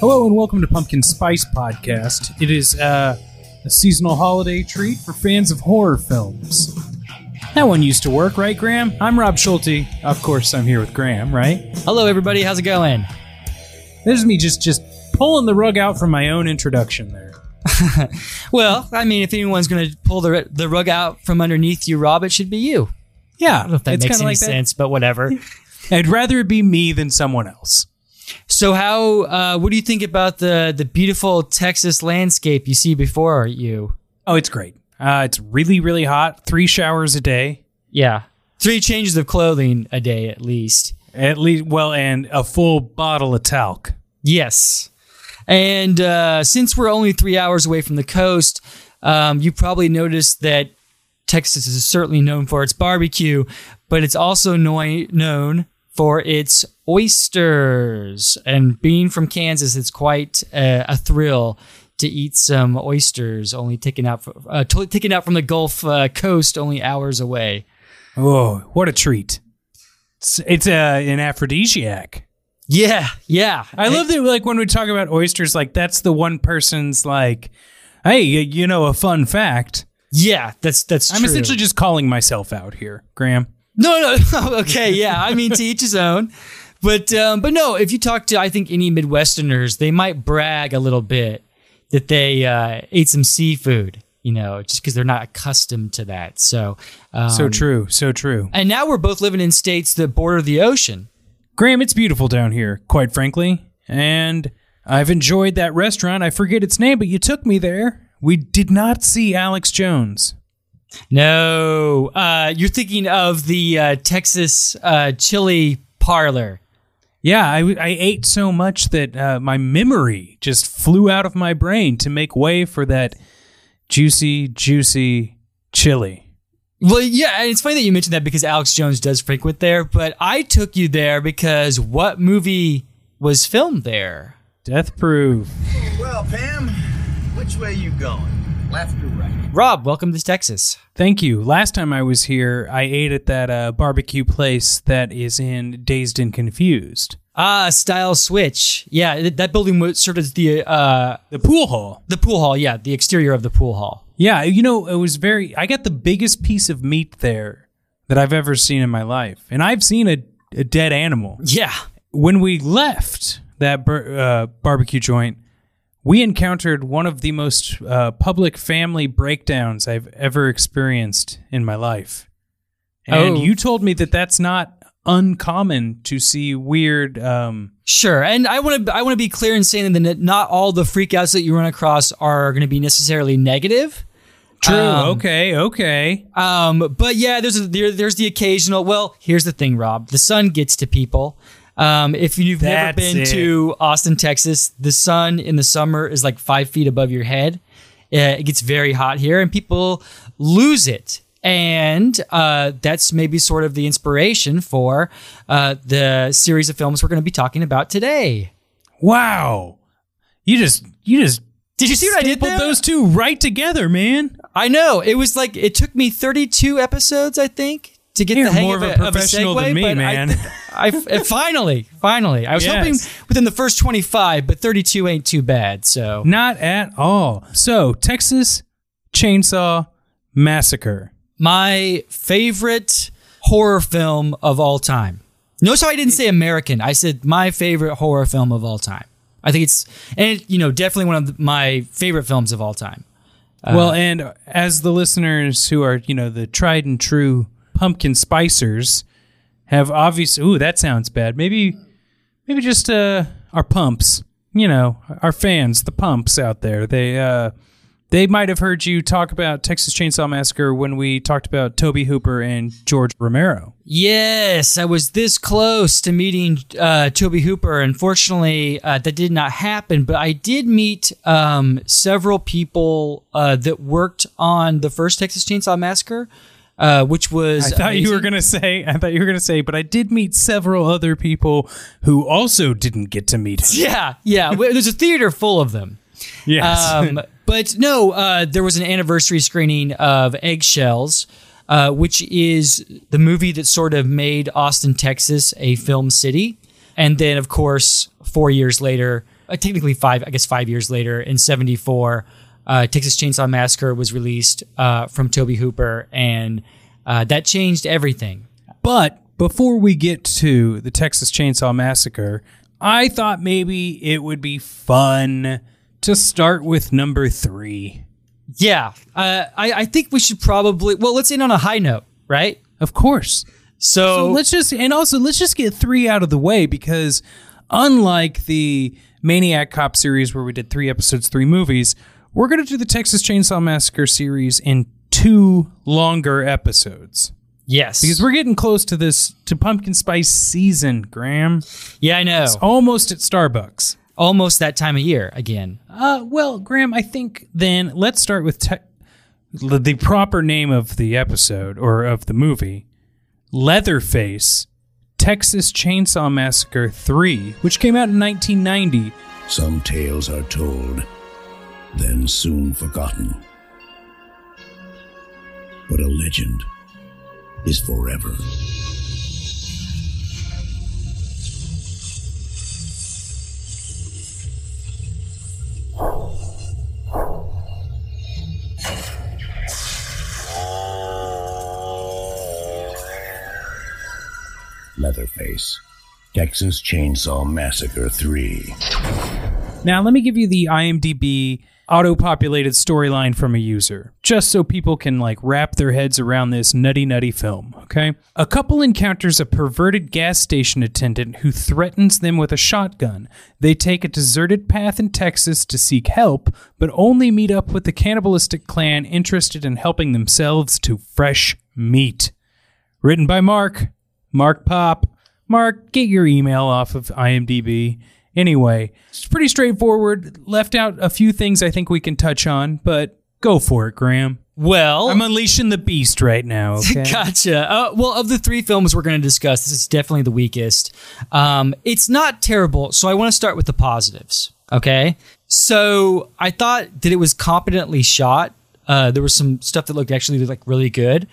Hello and welcome to Pumpkin Spice Podcast. It is uh, a seasonal holiday treat for fans of horror films. That one used to work, right, Graham? I'm Rob Schulte. Of course, I'm here with Graham, right? Hello, everybody. How's it going? This is me just just pulling the rug out from my own introduction there. Well, I mean, if anyone's going to pull the the rug out from underneath you, Rob, it should be you. Yeah, I don't know if that makes any like that. sense, but whatever. I'd rather it be me than someone else. So, how? Uh, what do you think about the the beautiful Texas landscape you see before you? Oh, it's great. Uh, it's really, really hot. Three showers a day, Yeah, three changes of clothing a day at least. at least. Well, and a full bottle of talc. Yes. And uh, since we're only three hours away from the coast, um, you probably noticed that Texas is certainly known for its barbecue, but it's also noi- known for its oysters. And being from Kansas, it's quite uh, a thrill to eat some oysters, only taken out fr- uh, taken out from the Gulf uh, Coast, only hours away. Oh, what a treat! It's, it's uh, an aphrodisiac. Yeah, yeah. I love that, like when we talk about oysters, like that's the one person's like, hey, you know, a fun fact. Yeah, that's that's. I'm true. essentially just calling myself out here, Graham. No, no, okay, yeah. I mean, to each his own. But um, but no, if you talk to I think any Midwesterners, they might brag a little bit that they uh, ate some seafood, you know, just because they're not accustomed to that. So um, So true, so true. And now we're both living in states that border the ocean. Graham, it's beautiful down here, quite frankly, and I've enjoyed that restaurant. I forget its name, but you took me there. We did not see Alex Jones. No, uh, you're thinking of the uh, Texas uh, chili parlor. Yeah, I, I ate so much that uh, my memory just flew out of my brain to make way for that juicy, juicy chili. Well, yeah, and it's funny that you mentioned that because Alex Jones does frequent there, but I took you there because what movie was filmed there? Death Proof. Well, Pam, which way you going? Left or right? Rob, welcome to Texas. Thank you. Last time I was here, I ate at that uh, barbecue place that is in Dazed and Confused. Ah, Stiles Switch. Yeah, th- that building was sort of the uh, The pool hall. the pool hall. Yeah, the exterior of the pool hall. Yeah, you know, it was very. I got the biggest piece of meat there that I've ever seen in my life, and I've seen a, a dead animal. Yeah. When we left that bur- uh, barbecue joint, we encountered one of the most uh, public family breakdowns I've ever experienced in my life. And Oh. you told me that that's not uncommon to see weird. Um, Sure, and I want to I want to be clear in saying that not all the freakouts that you run across are going to be necessarily negative. true. Um, okay. Okay. Um, but yeah, there's a, there, there's the occasional. Well, here's the thing, Rob. The sun gets to people. Um, if you've never been it. to Austin, Texas, the sun in the summer is like five feet above your head. Uh, it gets very hot here, and people lose it. And uh, that's maybe sort of the inspiration for uh, the series of films we're going to be talking about today. Wow. You just you just Did you see what I did there? those two right together, man. I know it was like it took me 32 episodes, I think, to get You're the hang more of of a, a of a professional segue, than me, man. I, I, finally, finally, I was Yes. hoping within the first 25, but 32 ain't too bad. So Not at all. So, Texas Chainsaw Massacre. my favorite horror film of all time. Notice how I didn't say American. I said my favorite horror film of all time. I think it's and you know definitely one of the, my favorite films of all time. Uh, well, and as the listeners who are, you know, the tried and true pumpkin spicers have obvious. ooh, that sounds bad. Maybe maybe just uh our pumps, you know, our fans, the pumps out there. They uh they might have heard you talk about Texas Chainsaw Massacre when we talked about Tobe Hooper and George Romero. Yes, I was this close to meeting uh, Tobe Hooper. Unfortunately, uh, that did not happen, but I did meet um, several people uh, that worked on the first Texas Chainsaw Massacre, uh, which was. I thought you were gonna say. I thought you were gonna say, but I did meet several other people who also didn't get to meet him. Yeah, yeah. There's a theater full of them. Yes. Um, but no, uh, there was an anniversary screening of Eggshells, uh, which is the movie that sort of made Austin, Texas, a film city. And then, of course, four years later, uh, technically five, I guess five years later, in '74, uh, Texas Chainsaw Massacre was released uh, from Tobe Hooper, and uh, that changed everything. But before we get to the Texas Chainsaw Massacre, I thought maybe it would be fun to start with number three. Yeah, uh, I, I think we should probably. Well, let's end on a high note, right? Of course. So, So let's just and also let's just get three out of the way because unlike the Maniac Cop series where we did three episodes, three movies, we're gonna do the Texas Chainsaw Massacre series in two longer episodes. yes, Because we're getting close to this to pumpkin spice season, Graham. yeah, I know, Almost at Starbucks. almost that time of year again. Uh, well, Graham, I think then let's start with te- the, the proper name of the episode or of the movie Leatherface Texas Chainsaw Massacre 3, which came out in 1990. Some tales are told, then soon forgotten. But a legend is forever. Leatherface, Texas Chainsaw Massacre 3. Now, let me give you the IMDb auto populated storyline from a user, just so people can like wrap their heads around this nutty, nutty film, okay? A couple encounters a perverted gas station attendant who threatens them with a shotgun. They take a deserted path in Texas to seek help, but only meet up with the cannibalistic clan interested in helping themselves to fresh meat. Written by Mark. Mark Pop. Mark, get your email off of IMDb. Anyway, it's pretty straightforward. Left out a few things I think we can touch on, but go for it, Graham. Well, I'm unleashing the beast right now. Okay? Gotcha. Uh, well, of the three films we're going to discuss, this is definitely the weakest. Um, it's not terrible, so I want to start with the positives. Okay. So I thought that it was competently shot. Uh, there was some stuff that looked actually like really good.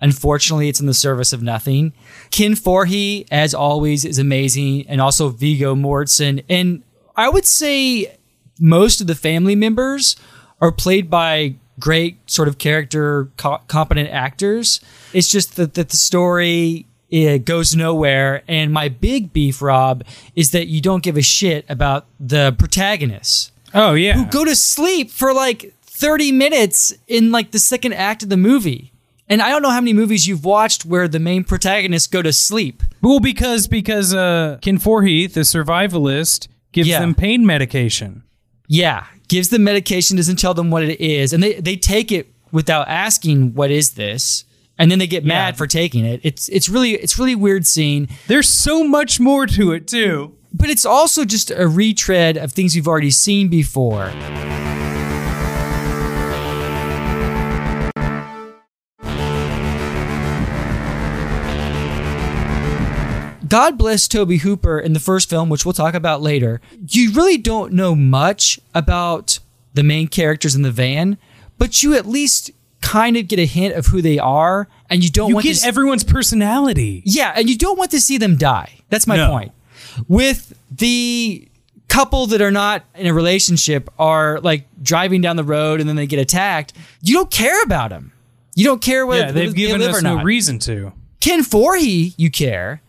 Unfortunately, it's in the service of nothing. Ken Foree, as always, is amazing, and also Viggo Mortensen. And I would say most of the family members are played by great sort of character co- competent actors. It's just that, that the story it goes nowhere. And my big beef, Rob, is that you don't give a shit about the protagonists Oh yeah. who go to sleep for like 30 minutes in like the second act of the movie. And I don't know how many movies you've watched where the main protagonists go to sleep. well, because because uh, Ken Foree, the survivalist, gives Yeah. them pain medication. Yeah, gives them medication, doesn't tell them what it is, and they they take it without asking what is this, and then they get mad for taking it. It's it's really it's really weird scene, There's so much more to it too. but it's also just a retread of things we've already seen before. God bless Tobe Hooper in the first film, which we'll talk about later. You really don't know much about the main characters in the van, but you at least kind of get a hint of who they are, and you don't You want to get s- everyone's personality. yeah, and you don't want to see them die. That's my No. point. With the couple that are not in a relationship are like driving down the road and then they get attacked, you don't care about them. You don't care whether Yeah, they've given they live us or no reason to. Ken Foree, you care.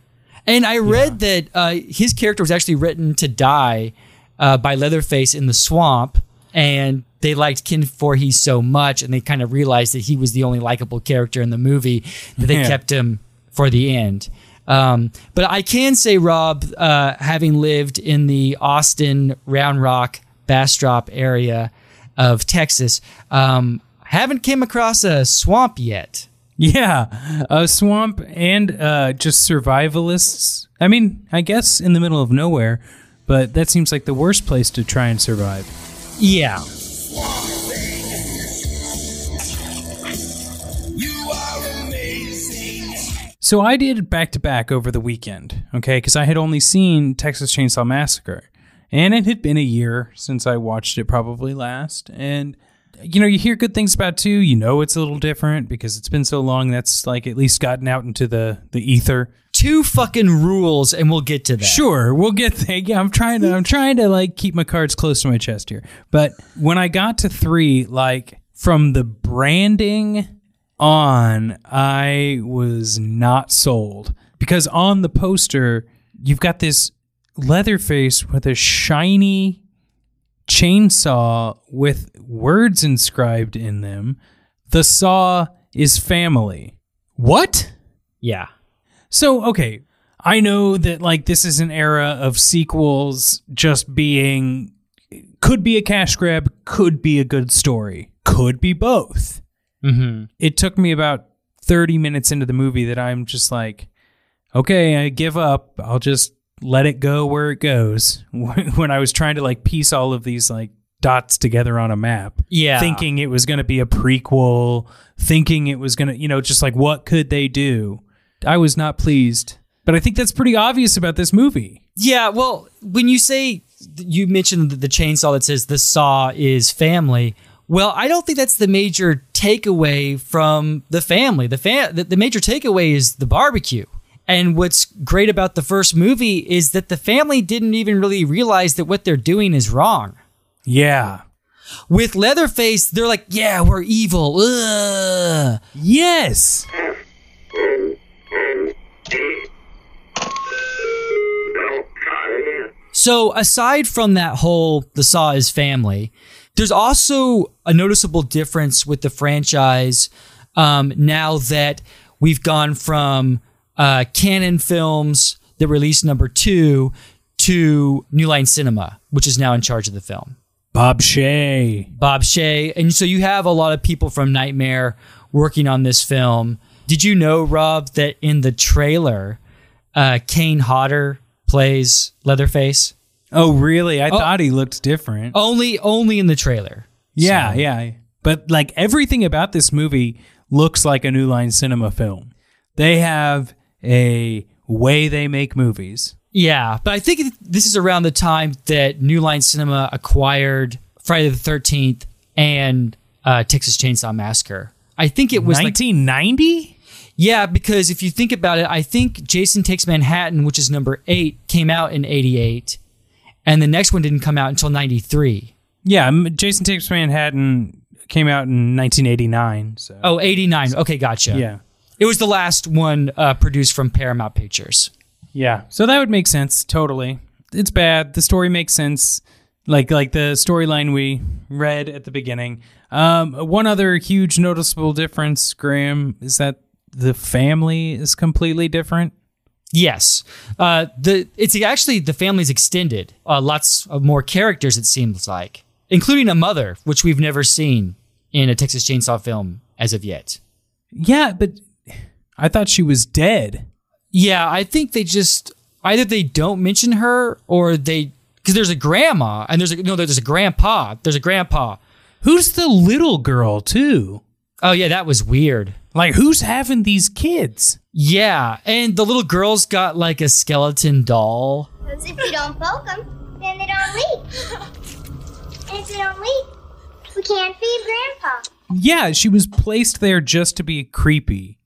And I read that uh, his character was actually written to die uh, by Leatherface in the swamp, and they liked Ken Foree so much, and they kind of realized that he was the only likable character in the movie that they Yeah. kept him for the end. Um, but I can say, Rob, uh, having lived in the Austin, Round Rock, Bastrop area of Texas, um, haven't came across a swamp yet. Yeah, a swamp and uh, just survivalists. I mean, I guess in the middle of nowhere, but that seems like the worst place to try and survive. Yeah. So I did back to back over the weekend, okay? Because I had only seen Texas Chainsaw Massacre, and it had been a year since I watched it probably last. And you know, you hear good things about two. You know, it's a little different because it's been so long. That's like at least gotten out into the the ether. Two fucking rules, and we'll get to that. Sure, we'll get there. Yeah, I'm trying to I'm trying to like keep my cards close to my chest here. But when I got to three, like from the branding on, I was not sold. Because on the poster, you've got this Leatherface with a shiny chainsaw with words inscribed in them. The saw is family. What? Yeah. So, okay, I know that like this is an era of sequels just being could be a cash grab, could be a good story, could be both. Mm-hmm. It took me about 30 minutes into the movie that I'm just like, okay, I give up. I'll just let it go where it goes. When I was trying to like piece all of these like dots together on a map, Yeah. thinking it was going to be a prequel, thinking it was going to, you know, just like what could they do? I was not pleased. But I think that's pretty obvious about this movie. Yeah, well, when you say you mentioned the, the chainsaw that says the saw is family, well, I don't think that's the major takeaway from the family. The fa- the, the major takeaway is the barbecue. And what's great about the first movie is that the family didn't even really realize that what they're doing is wrong. Yeah. With Leatherface, they're like, "Yeah, we're evil." Ugh. Yes. So aside from that whole the Saw is family, there's also a noticeable difference with the franchise um, now that we've gone from uh, Cannon films that released number two to New Line Cinema, which is now in charge of the film. Bob Shaye. Bob Shaye, and so you have a lot of people from Nightmare working on this film. Did you know, Rob, that in the trailer, uh, Kane Hodder plays Leatherface? Oh, really? I thought he looked different. Only, only in the trailer. yeah, yeah. But like everything about this movie looks like a New Line Cinema film. They have a way they make movies. Yeah, but I think this is around the time that New Line Cinema acquired Friday the Thirteenth and uh, Texas Chainsaw Massacre. I think it was like 1990? yeah, because if you think about it, I think Jason Takes Manhattan, which is number eight, came out in '88, and the next one didn't come out until '93. Yeah, Jason Takes Manhattan came out in 1989. So Oh, 89. Okay, gotcha. yeah, It was the last one uh, produced from Paramount Pictures. yeah. So that would make sense totally. It's bad. The story makes sense. Like like the storyline we read at the beginning. Um, one other huge noticeable difference, Graham, is that the family is completely different. Yes, uh, the it's actually the family's extended. Uh, lots of more characters. It seems like, including a mother, which we've never seen in a Texas Chainsaw film as of yet. Yeah, but I thought she was dead. Yeah, I think they just either they don't mention her or they because there's a grandma and there's a no there's a grandpa. There's a grandpa. Who's the little girl too? Oh yeah, that was weird. Like who's having these kids? Yeah, and the little girl's got like a skeleton doll. Because if you don't poke them, then they don't leak. And if they don't leak, we can't feed Grandpa. Yeah, she was placed there just to be creepy.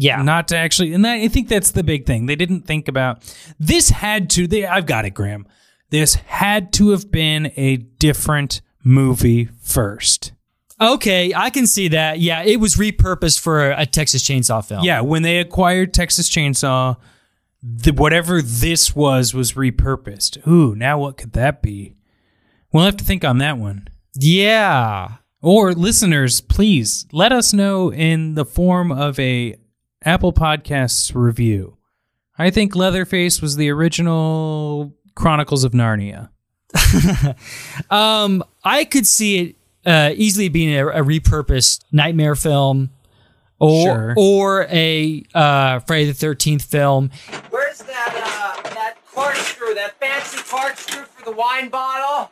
Yeah, not to actually and i think that's the big thing. They didn't think about this had to they, i've got it graham. This had to have been a different movie first. Okay, I can see that. Yeah, it was repurposed for a Texas Chainsaw film. yeah when they acquired texas chainsaw the, whatever this was was repurposed. Ooh now what could that be? We'll have to think on that one. Yeah. or listeners please let us know in the form of a apple podcasts review i think leatherface was the original chronicles of narnia Um, I could see it uh, easily being a, a repurposed Nightmare film, or Sure. or a uh, Friday the Thirteenth film. Where's that, uh, that corkscrew, that fancy corkscrew for the wine bottle?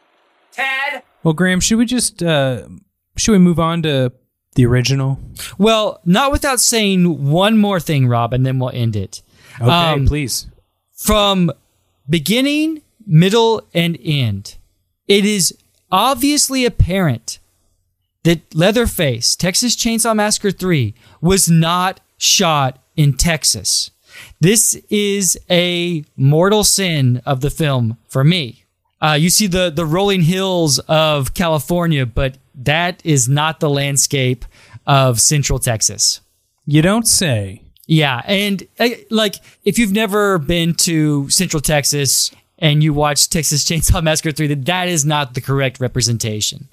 Ted? Well, Graham, should we just uh should we move on to the original? Well, not without saying one more thing, Rob, and then we'll end it. Okay, Um, please. From beginning, middle, and end, it is obviously apparent that Leatherface, Texas Chainsaw Massacre 3, was not shot in Texas. This is a mortal sin of the film for me. Uh, you see the, the rolling hills of California, but that is not the landscape of Central Texas. You don't say. Yeah, and uh, like if you've never been to Central Texas and you watch Texas Chainsaw Massacre 3, that that is not the correct representation.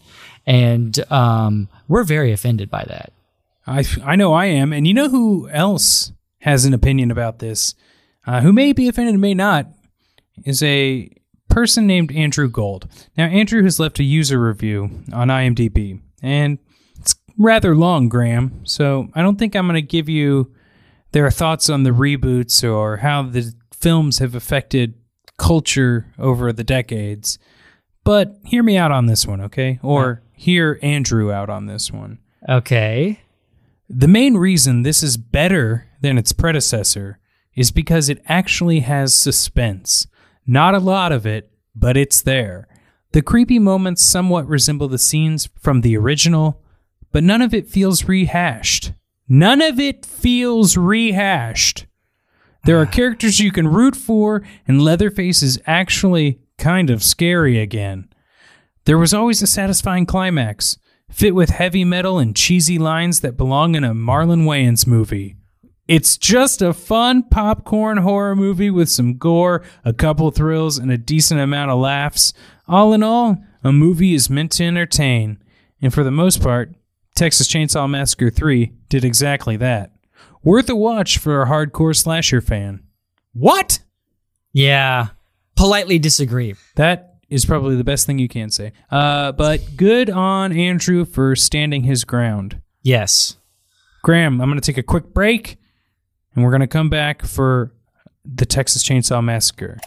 And um, we're very offended by that. I, I know I am. And you know who else has an opinion about this, uh, who may be offended and may not, is a person named Andrew Gold. Now, Andrew has left a user review on IMDb, and it's rather long, Graham. So I don't think I'm going to give you their thoughts on the reboots or how the films have affected culture over the decades. But hear me out on this one, okay? Or hear Andrew out on this one. Okay. The main reason this is better than its predecessor is because it actually has suspense. Not a lot of it, but it's there. The creepy moments somewhat resemble the scenes from the original, but none of it feels rehashed. None of it feels rehashed. There are characters you can root for, and Leatherface is actually kind of scary again. There was always a satisfying climax, fit with heavy metal and cheesy lines that belong in a Marlon Wayans movie. It's just a fun popcorn horror movie with some gore, a couple thrills, and a decent amount of laughs. All in all, a movie is meant to entertain. And for the most part, Texas Chainsaw Massacre 3 did exactly that. Worth a watch for a hardcore slasher fan. What? Yeah. Politely disagree. That is probably the best thing you can say. Uh, but good on Andrew for standing his ground. Yes. Graham, I'm going to take a quick break and we're going to come back for the Texas Chainsaw Massacre.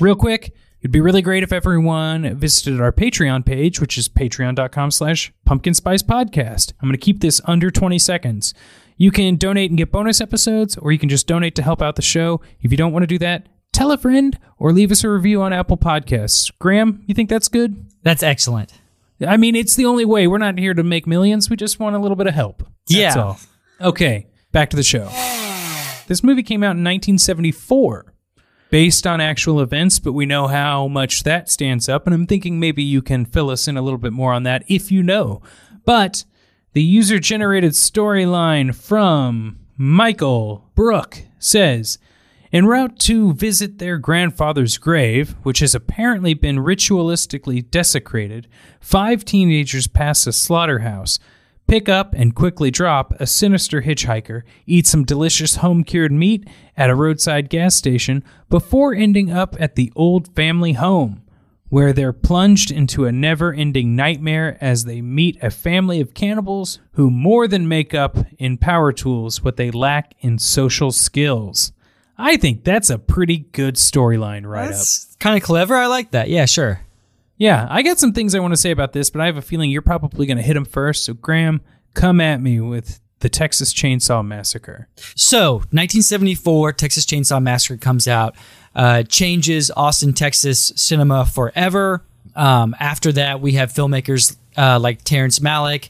Real quick, it'd be really great if everyone visited our Patreon page, which is patreon.com slash pumpkin spice podcast. I'm going to keep this under 20 seconds. You can donate and get bonus episodes, or you can just donate to help out the show. If you don't want to do that, tell a friend or leave us a review on Apple Podcasts. Graham, you think that's good? That's excellent. I mean, it's the only way. We're not here to make millions. We just want a little bit of help. That's Yeah. all. Okay, back to the show. This movie came out in 1974, based on actual events, but we know how much that stands up, and I'm thinking maybe you can fill us in a little bit more on that if you know. But the user generated storyline from Michael Brook says En route to visit their grandfather's grave, which has apparently been ritualistically desecrated, five teenagers pass a slaughterhouse, pick up and quickly drop a sinister hitchhiker, eat some delicious home cured meat at a roadside gas station before ending up at the old family home, where they're plunged into a never ending nightmare as they meet a family of cannibals who more than make up in power tools what they lack in social skills. I think that's a pretty good storyline right up. That's kind of clever. I like that. Yeah, sure. Yeah, I got some things I want to say about this, but I have a feeling you're probably going to hit them first. So, Graham, come at me with the Texas Chainsaw Massacre. So, 1974, Texas Chainsaw Massacre comes out, uh, changes Austin, Texas cinema forever. Um, after that, we have filmmakers uh, like Terrence Malick,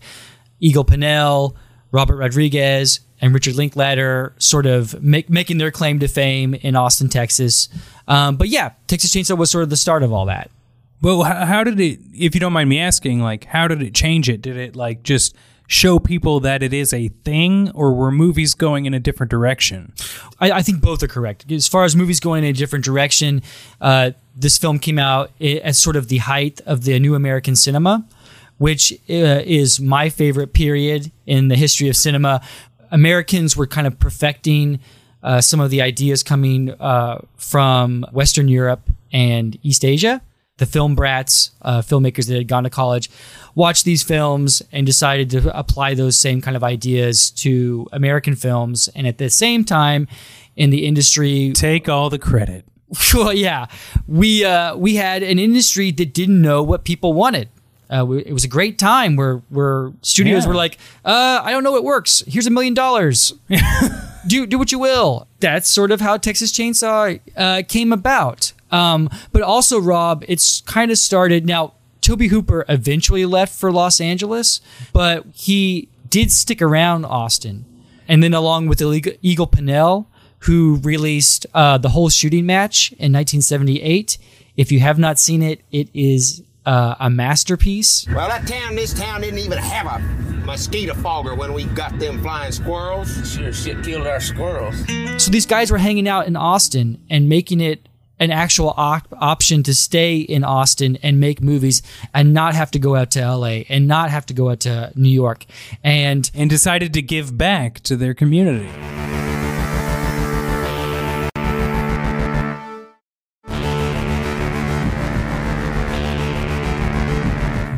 Eagle Pennell, Robert Rodriguez, and Richard Linklater sort of make, making their claim to fame in Austin, Texas. Um, but yeah, Texas Chainsaw was sort of the start of all that. Well, how, did it, if you don't mind me asking, like, how did it change it? Did it, like, just show people that it is a thing, or were movies going in a different direction? I, I think both are correct. As far as movies going in a different direction, uh, this film came out as sort of the height of the new American cinema, which uh, is my favorite period in the history of cinema. Americans were kind of perfecting uh, some of the ideas coming uh, from Western Europe and East Asia. The film brats, uh, filmmakers that had gone to college, watched these films and decided to apply those same kind of ideas to American films. And at the same time, in the industry, Take all the credit. well, yeah, we uh, we had an industry that didn't know what people wanted. Uh, we, it was a great time where where studios Yeah. were like, uh, I don't know what works. Here's a million dollars. Do do what you will. That's sort of how Texas Chainsaw uh, came about. Um, but also, Rob, it's kind of started now. Tobe Hooper eventually left for Los Angeles, but he did stick around Austin. And then, along with Eagle Eagle Pennell, who released uh, the whole shooting match in 1978. If you have not seen it, it is uh, a masterpiece. Well, that town, this town didn't even have a mosquito fogger when we got them flying squirrels. Sure shit killed our squirrels. So these guys were hanging out in Austin and making it an actual op- option to stay in Austin and make movies and not have to go out to LA and not have to go out to New York. And and decided to give back to their community.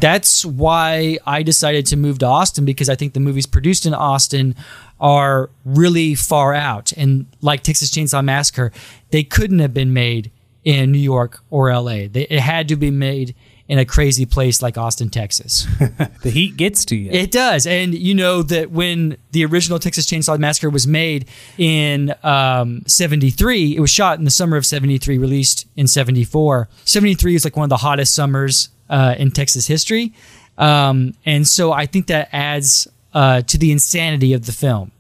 That's why I decided to move to Austin because I think the movies produced in Austin are really far out. And like Texas Chainsaw Massacre, they couldn't have been made in New York or LA. They, it had to be made in a crazy place like Austin, Texas. The heat gets to you. It does. And you know that when the original Texas Chainsaw Massacre was made in um, 73, it was shot in the summer of 73, released in 74. 73 is like one of the hottest summers uh, in Texas history. Um, and so I think that adds uh, to the insanity of the film.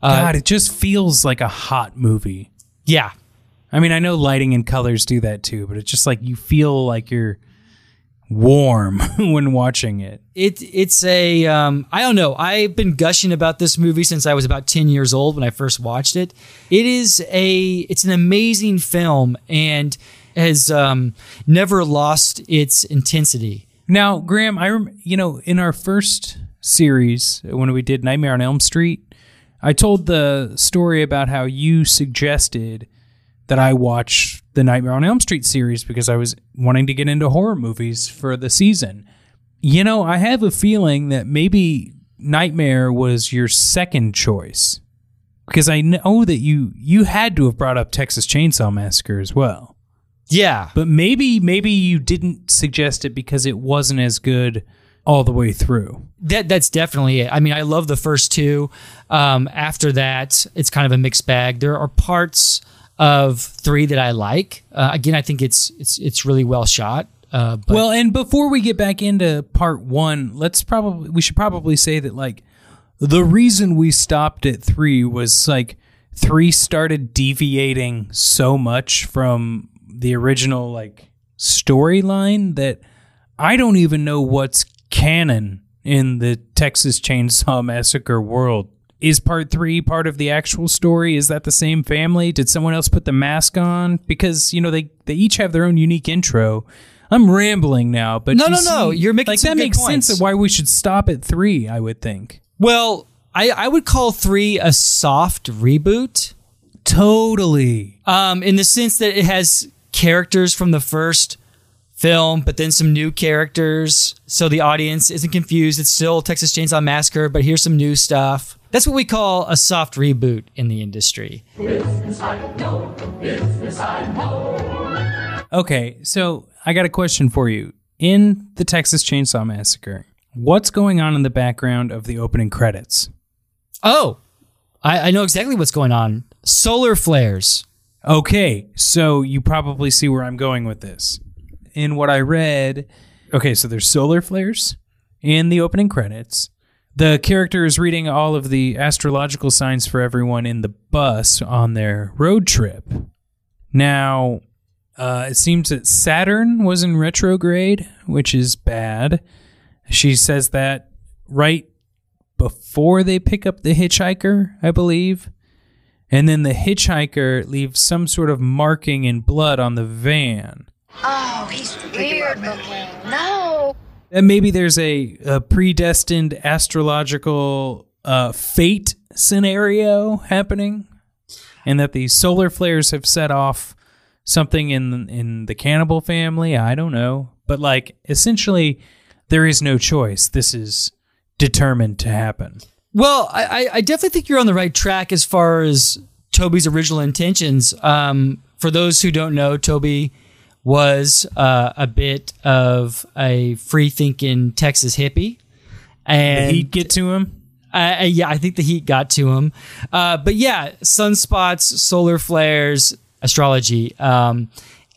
God, it just feels like a hot movie. Yeah. I mean, I know lighting and colors do that too, but it's just like you feel like you're warm when watching it. It it's a um, I don't know. I've been gushing about this movie since I was about ten years old when I first watched it. It is a it's an amazing film and has um, never lost its intensity. Now, Graham, I rem- you know in our first series when we did Nightmare on Elm Street, I told the story about how you suggested that I watch the Nightmare on Elm Street series because I was wanting to get into horror movies for the season. You know, I have a feeling that maybe Nightmare was your second choice because I know that you you had to have brought up Texas Chainsaw Massacre as well. Yeah, But maybe maybe you didn't suggest it because it wasn't as good all the way through. That that's definitely it. I mean, I love the first two. Um, after that, it's kind of a mixed bag. There are parts of three that I like. Uh, again, I think it's it's it's really well shot. Uh, but well, and before we get back into part one, let's probably we should probably say that like the reason we stopped at three was like three started deviating so much from the original like storyline that I don't even know what's canon in the Texas Chainsaw Massacre world. Is part three part of the actual story? Is that the same family? Did someone else put the mask on? Because you know they they each have their own unique intro. I'm rambling now, but No, no, no, you're making like that makes points. sense of why we should stop at three. I would think well, I I would call three a soft reboot. totally. um, in the sense that it has characters from the first film, but then some new characters, so the audience isn't confused. It's still Texas Chainsaw Massacre, but here's some new stuff. That's what we call a soft reboot in the industry. Okay, so I got a question for you. In the Texas Chainsaw Massacre, what's going on in the background of the opening credits? Oh, I, I know exactly what's going on. Solar flares. Okay, so you probably see where I'm going with this. In what I read, okay, so there's solar flares in the opening credits. The character is reading all of the astrological signs for everyone in the bus on their road trip. Now, uh, it seems that Saturn was in retrograde, which is bad. She says that right before they pick up the hitchhiker, I believe. And then the hitchhiker leaves some sort of marking in blood on the van. Oh, he's weird looking. No. And maybe there's a, a predestined astrological uh, fate scenario happening, and that the solar flares have set off something in in the cannibal family. I don't know, but like essentially, there is no choice. This is determined to happen. Well, I, I- definitely think you're on the right track as far as Tobe's original intentions. Um, for those who don't know, Tobe was uh, a bit of a free thinking Texas hippie. And Did he get to him? Uh, yeah, I think the heat got to him. Uh, but yeah, sunspots, solar flares, astrology. Um,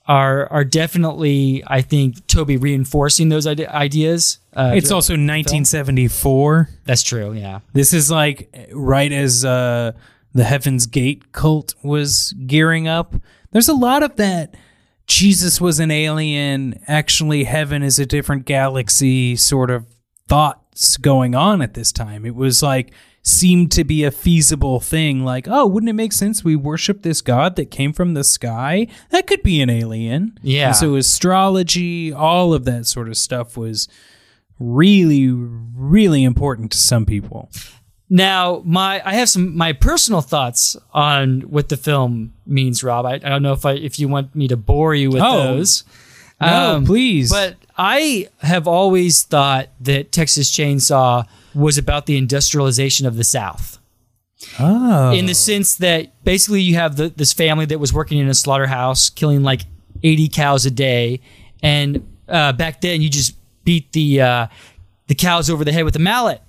are are definitely, I think, Tobe reinforcing those ide- ideas. Uh, It's also 1974. that's true. Yeah. This is like right as uh, the Heaven's Gate cult was gearing up. There's a lot of that. Jesus was an alien. Actually, heaven is a different galaxy. Sort of thoughts going on at this time. It was like seemed to be a feasible thing. Like, oh, wouldn't it make sense we worship this god that came from the sky? That could be an alien. Yeah. And so astrology, all of that sort of stuff was really, really important to some people. Now, my I have some my personal thoughts on what the film means, Rob. I, I don't know if I if you want me to bore you with Oh, those. No, please. Um, But I have always thought that Texas Chainsaw was about the industrialization of the South. Oh. in the sense that basically you have the, this family that was working in a slaughterhouse, killing like 80 cows a day, and uh, back then you just beat the uh, the cows over the head with a mallet.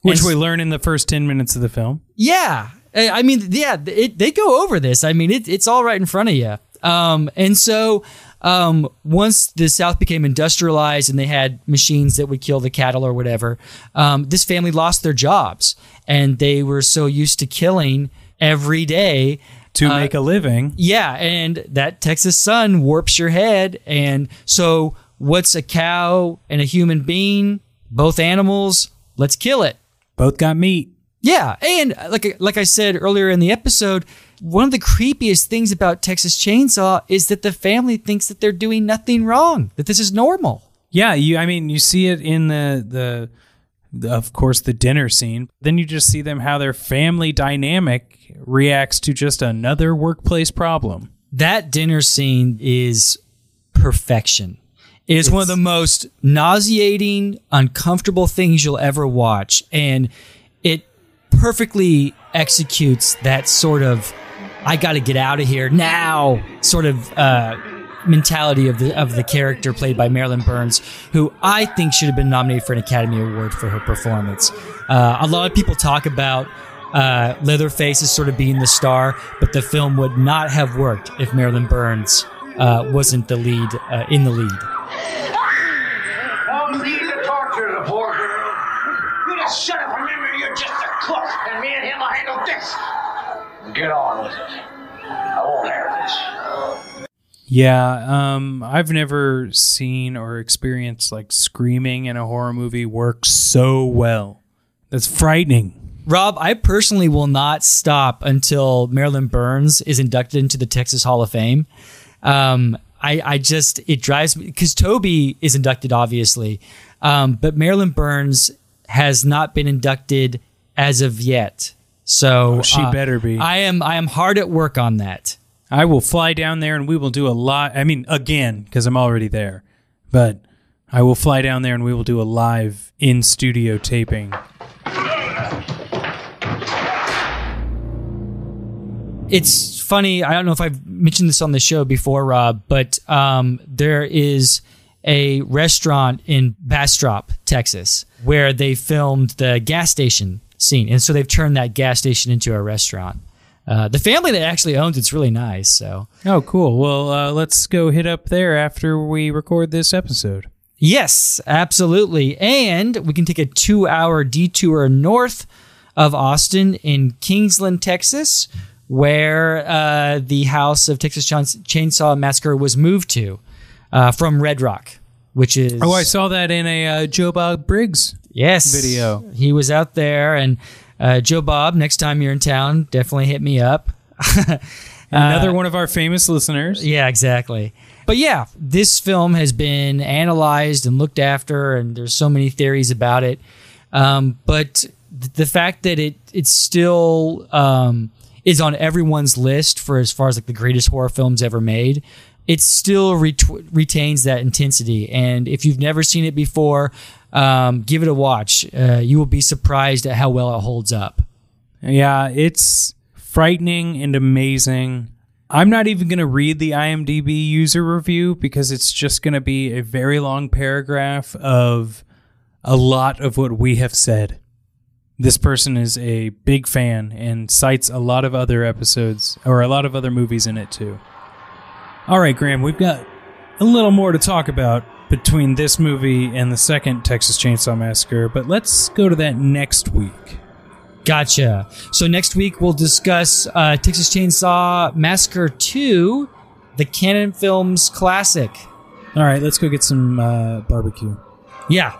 Which And we learn in the first 10 minutes of the film. Yeah, I I mean, yeah, it, they go over this. I mean, it, it's all right in front of you. Um, and so um, once the South became industrialized and they had machines that would kill the cattle or whatever, um, this family lost their jobs and they were so used to killing every day To Uh, make a living. yeah, and that Texas sun warps your head. And so, what's a cow and a human being? Both animals. Let's kill it. Both got meat. Yeah, and uh, like uh, like I said earlier in the episode, one of the creepiest things about Texas Chainsaw is that the family thinks that they're doing nothing wrong, that this is normal. Yeah, you I mean, you see it in the the, the of course the dinner scene. Then you just see them how their family dynamic reacts to just another workplace problem. That dinner scene is perfection. It is one of the most nauseating, uncomfortable things you'll ever watch. And perfectly executes that sort of, I got to get out of here now sort of uh, mentality of the, of the character played by Marilyn Burns, who I think should have been nominated for an Academy Award for her performance. Uh, a lot of people talk about uh, Leatherface as sort of being the star, but the film would not have worked if Marilyn Burns uh, wasn't the lead uh, in the lead. You just shut up. Remember, you're just a cook, and me and him will handle this. Get on with it. I won't have this. Yeah, um I've never seen or experienced like screaming in a horror movie work so well. That's frightening. Rob, I personally will not stop until Marilyn Burns is inducted into the Texas Hall of Fame. Um, I, I just it drives me because Tobe is inducted, obviously, um, but Marilyn Burns has not been inducted as of yet. So Oh, she uh, better be. I am I am hard at work on that. I will fly down there and we will do a lot. I mean, again, because I'm already there, but I will fly down there and we will do a live in studio taping. it's funny. I don't know if I've mentioned this on the show before, Rob, but um, there is a restaurant in Bastrop, Texas, where they filmed the gas station scene, and so they've turned that gas station into a restaurant. Uh, the family that actually owns it's really nice. So Oh, cool. Well, uh, let's go hit up there after we record this episode. Yes, absolutely. And we can take a two hour detour north of Austin in Kingsland, Texas, where uh, the house of Texas Chainsaw Massacre was moved to uh, from Red Rock, which is. Oh, I saw that in a uh, Joe Bob Briggs. Yes. video. He was out there. And uh, Joe Bob, next time you're in town, definitely hit me up. Another one of our famous listeners. Yeah, exactly. But yeah, this film has been analyzed and looked after, and there's so many theories about it. Um, but th- the fact that it it still um, is on everyone's list for as far as like the greatest horror films ever made, it still ret- retains that intensity. And if you've never seen it before, um, give it a watch. Uh, you will be surprised at how well it holds up. Yeah, it's frightening and amazing. I'm not even going to read the IMDb user review because it's just going to be a very long paragraph of a lot of what we have said. This person is a big fan and cites a lot of other episodes or a lot of other movies in it too. All right, Graham, we've got a little more to talk about between this movie and the second Texas Chainsaw Massacre, but let's go to that next week. Gotcha. So next week we'll discuss uh, Texas Chainsaw Massacre 2, the Cannon Films classic. All right, let's go get some uh, barbecue. Yeah.